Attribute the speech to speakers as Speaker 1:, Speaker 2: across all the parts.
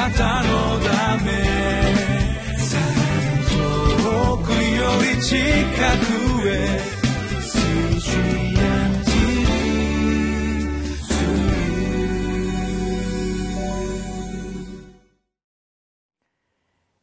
Speaker 1: なたのため遠くより近くへ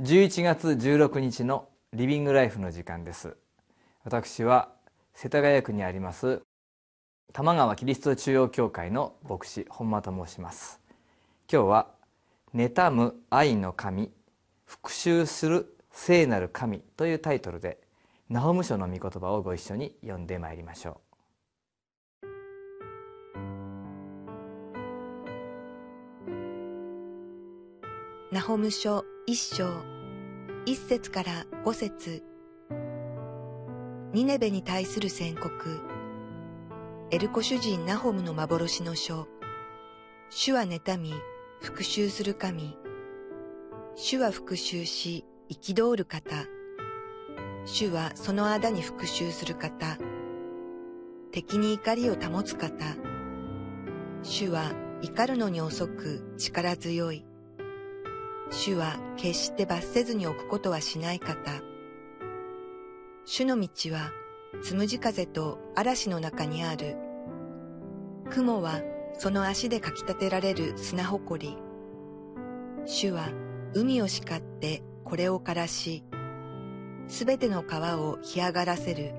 Speaker 2: 11月16日のリビングライフの時間です。私は世田谷区にあります玉川キリスト中央教会の牧師本間と申します。今日は妬む愛の神復讐する聖なる神というタイトルでナホム書の御言葉をご一緒に読んでまいりましょ
Speaker 3: うナホム書一章一節から五節ニネベに対する宣告エルコ主人ナホムの幻の書主は妬み復讐する神。主は復讐し憤る方。主はその間に復讐する方。敵に怒りを保つ方。主は怒るのに遅く力強い。主は決して罰せずに置くことはしない方。主の道はつむじ風と嵐の中にある。雲はその足でかき立てられる砂ほこり。主は海を叱ってこれを枯らし、すべての川を干上がらせる。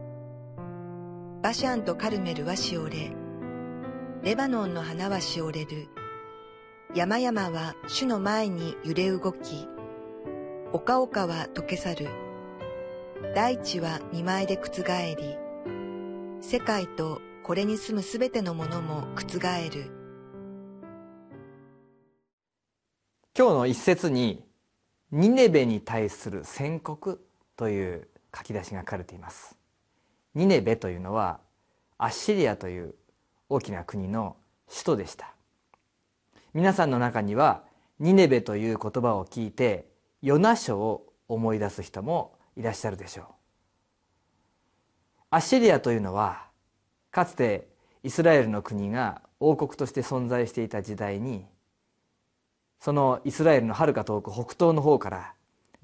Speaker 3: バシャンとカルメルはしおれ、レバノンの花はしおれる。山々は主の前に揺れ動き、丘々は溶け去る。大地は見舞いで覆り、世界とこれに住むすべてのものも覆る。
Speaker 2: 今日の一節に、ニネベに対する宣告という書き出しが書かれています。ニネベというのは、アッシリアという大きな国の首都でした。皆さんの中にはニネベという言葉を聞いてヨナ書を思い出す人もいらっしゃるでしょうアッシリアというのはかつてイスラエルの国が王国として存在していた時代にそのイスラエルのはるか遠く北東の方から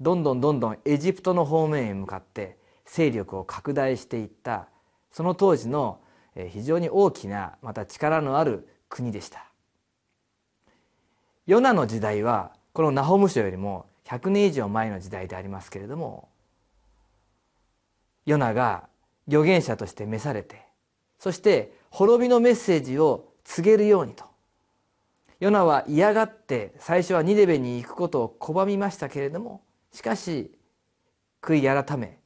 Speaker 2: どんどんどんどんエジプトの方面へ向かって勢力を拡大していったその当時の非常に大きなまた力のある国でした。ヨナの時代はこのナホム書よりも100年以上前の時代でありますけれどもヨナが預言者として召されてそして滅びのメッセージを告げるようにと。ヨナは嫌がって最初はニデベに行くことを拒みましたけれどもしかし悔い改め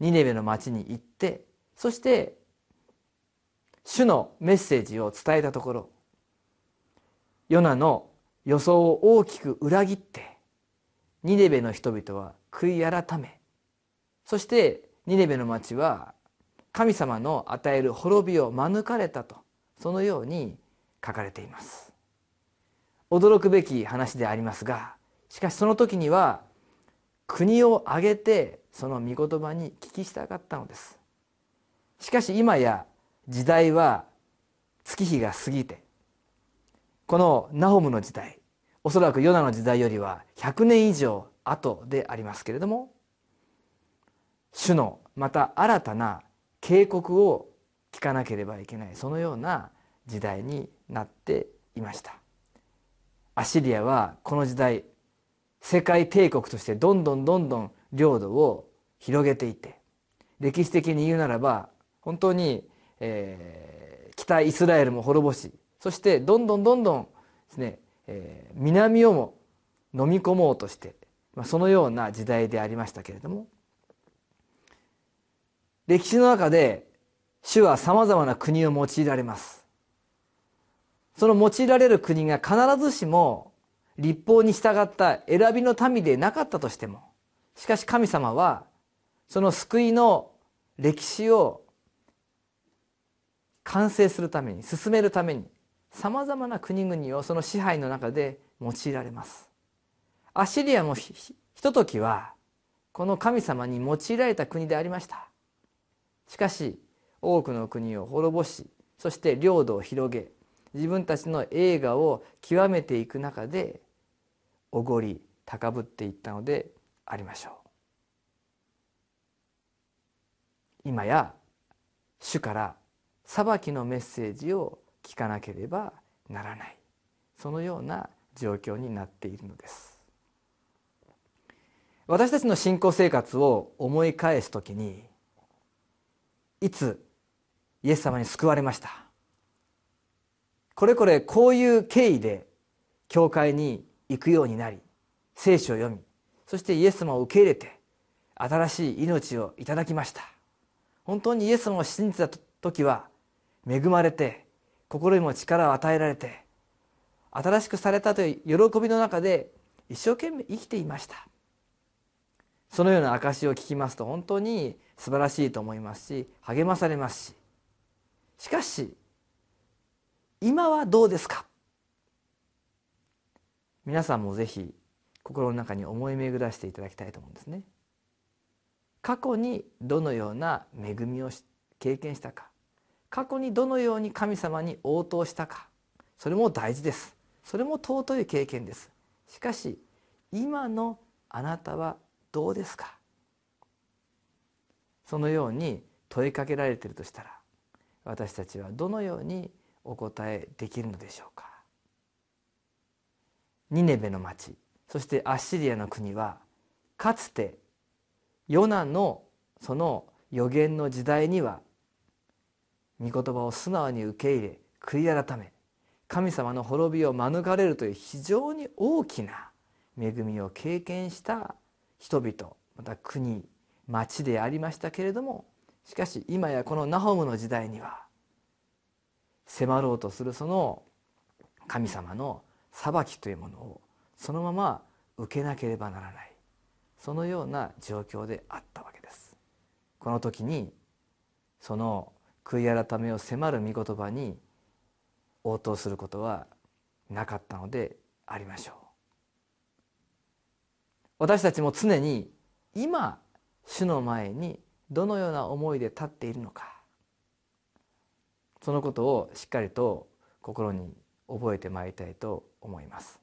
Speaker 2: ニネベの町に行ってそして主のメッセージを伝えたところヨナの予想を大きく裏切ってニネベの人々は悔い改めそしてニネベの町は神様の与える滅びを免れたとそのように書かれています。驚くべき話でありますがしかしその時には国を挙げてその御言葉に聞きしたかったのです。しかし今や時代は月日が過ぎてこのナホムの時代おそらくヨナの時代よりは100年以上後でありますけれども主のまた新たな警告を聞かなければいけない。そのような時代になっていました。アシリアはこの時代世界帝国としてどんどんどんどん領土を広げていて歴史的に言うならば本当に、えー、北イスラエルも滅ぼしそしてどんどんどんどんですねえー、南をも飲み込もうとして、まあ、そのような時代でありましたけれども歴史の中で主はさまざまな国を用いられます。その用いられる国が必ずしも立法に従った選びの民でなかったとしてもしかし神様はその救いの歴史を完成するために進めるためにさまざまな国々をその支配の中で用いられます。アシリアもひとときはこの神様に用いられた国でありました。しかし多くの国を滅ぼしそして領土を広げ自分たちの栄華を極めていく中でおごり高ぶっていったのでありましょう。今や主から裁きのメッセージを聞かなければならない。そのような状況になっているのです。私たちの信仰生活を思い返す時にいつイエス様に救われました？これこれこういう経緯で教会に行くようになり聖書を読みそしてイエス様を受け入れて新しい命をいただきました。本当にイエス様を信じた時は恵まれて心にも力を与えられて新しくされたという喜びの中で一生懸命生きていました。そのような証を聞きますと本当に素晴らしいと思いますし励まされますし。しかし今はどうですか？皆さんもぜひ心の中に思い巡らしていただきたいと思うんですね。過去にどのような恵みを経験したか？過去にどのように神様に応答したか？それも大事です。それも尊い経験です。しかし今のあなたはどうですか？そのように問いかけられているとしたら私たちはどのようにお答えできるのでしょうか？ニネベの町そしてアッシリアの国はかつてヨナのその予言の時代には御言葉を素直に受け入れ悔い改め神様の滅びを免れるという非常に大きな恵みを経験した人々また国町でありましたけれどもしかし今やこのナホムの時代には迫ろうとするその神様の裁きというものをそのまま受けなければならないそのような状況であったわけです。この時にその悔い改めを迫る御言葉に応答することはなかったのでありましょう。私たちも常に今主の前にどのような思いで立っているのか。そのことをしっかりと心に覚えてまいりたいと思います。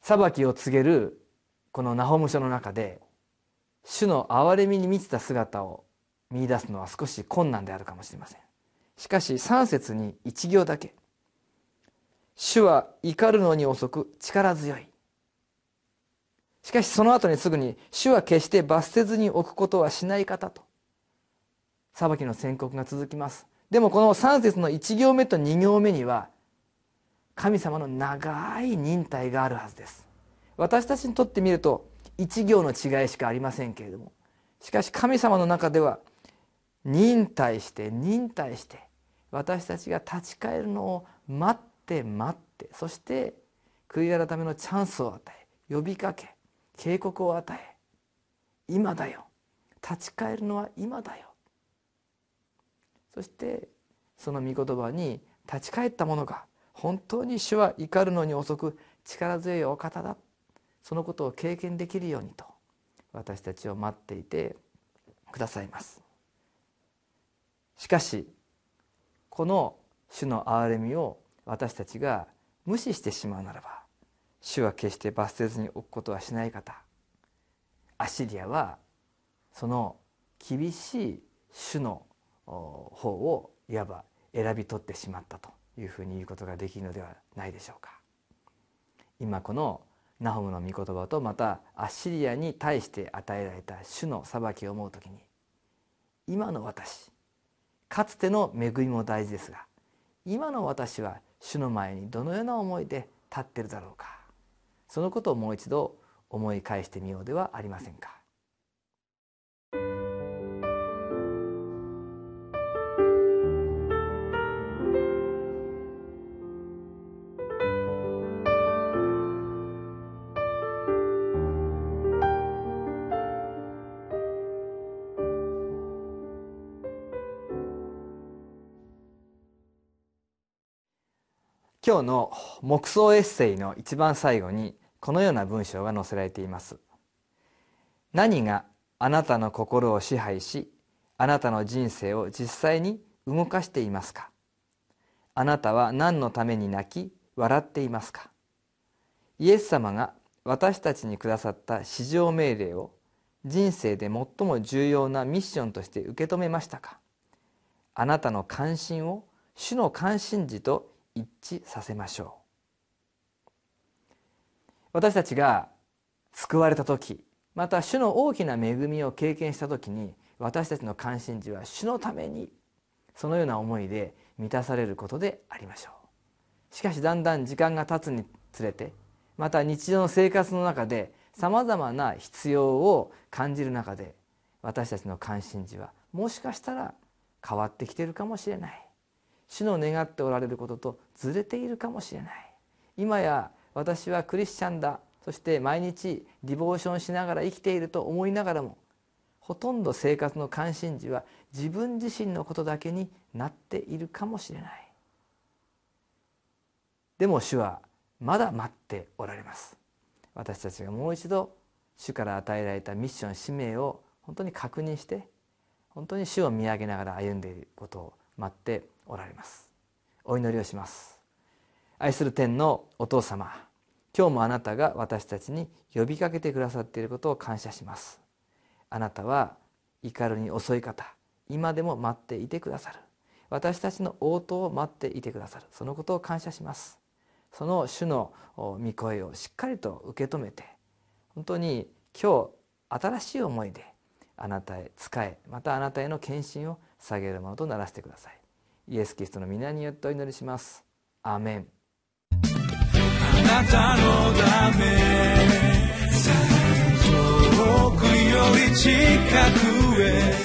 Speaker 2: 裁きを告げるこのナホム書の中で主の憐れみに満ちた姿を見出すのは少し困難であるかもしれません。しかし3節に一行だけ「主は怒るのに遅く力強い」しかしその後にすぐに「主は決して罰せずに置くことはしない方」と。裁きの宣告が続きます。でもこの3節の1行目と2行目には神様の長い忍耐があるはずです。私たちにとってみると1行の違いしかありませんけれども。しかし神様の中では忍耐して忍耐して私たちが立ち返るのを待って待ってそして悔い改めのチャンスを与え呼びかけ警告を与え今だよ。立ち返るのは今だよ。そしてその御言葉に立ち返った者が本当に主は怒るのに遅く力強いお方だ。そのことを経験できるようにと私たちを待っていてくださいます。しかしこの主の憐れみを私たちが無視してしまうならば主は決して罰せずに置くことはしない方。アシリアはその厳しい主の方をいわば選び取ってしまったというふうに言うことができるのではないでしょうか。今このナホムの御言葉とまたアッシリアに対して与えられた主の裁きを思う時に今の私かつての恵みも大事ですが今の私は主の前にどのような思いで立ってるだろうか。そのことをもう一度思い返してみようではありませんか。今日の黙想エッセイの一番最後にこのような文章が載せられています。何があなたの心を支配しあなたの人生を実際に動かしていますか？あなたは何のために泣き笑っていますか？イエス様が私たちにくださった至上命令を人生で最も重要なミッションとして受け止めましたか？あなたの関心を主の関心事と一致させましょう。私たちが救われた時また主の大きな恵みを経験した時に私たちの関心事は主のためにそのような思いで満たされることでありましょう。しかしだんだん時間が経つにつれてまた日常の生活の中でさまざまな必要を感じる中で私たちの関心事はもしかしたら変わってきているかもしれない。主の願っておられることとずれているかもしれない。今や私はクリスチャンだ。そして毎日ディボーションしながら生きていると思いながらもほとんど生活の関心事は自分自身のことだけになっているかもしれない。でも主はまだ待っておられます。私たちがもう一度主から与えられたミッション使命を本当に確認して本当に主を見上げながら歩んでいることを待っておられます。お祈りをします。愛する天のお父様今日もあなたが私たちに呼びかけてくださっていることを感謝します。あなたは怒るに遅い方今でも待っていてくださる。私たちの応答を待っていてくださる。そのことを感謝します。その主の御声をしっかりと受け止めて本当に今日新しい思いであなたへ仕えまたあなたへの献身を下げるものとならせてください。イエス・キリストの皆によってお祈りします。アーメン。
Speaker 1: なたのため。遠くより近くへ。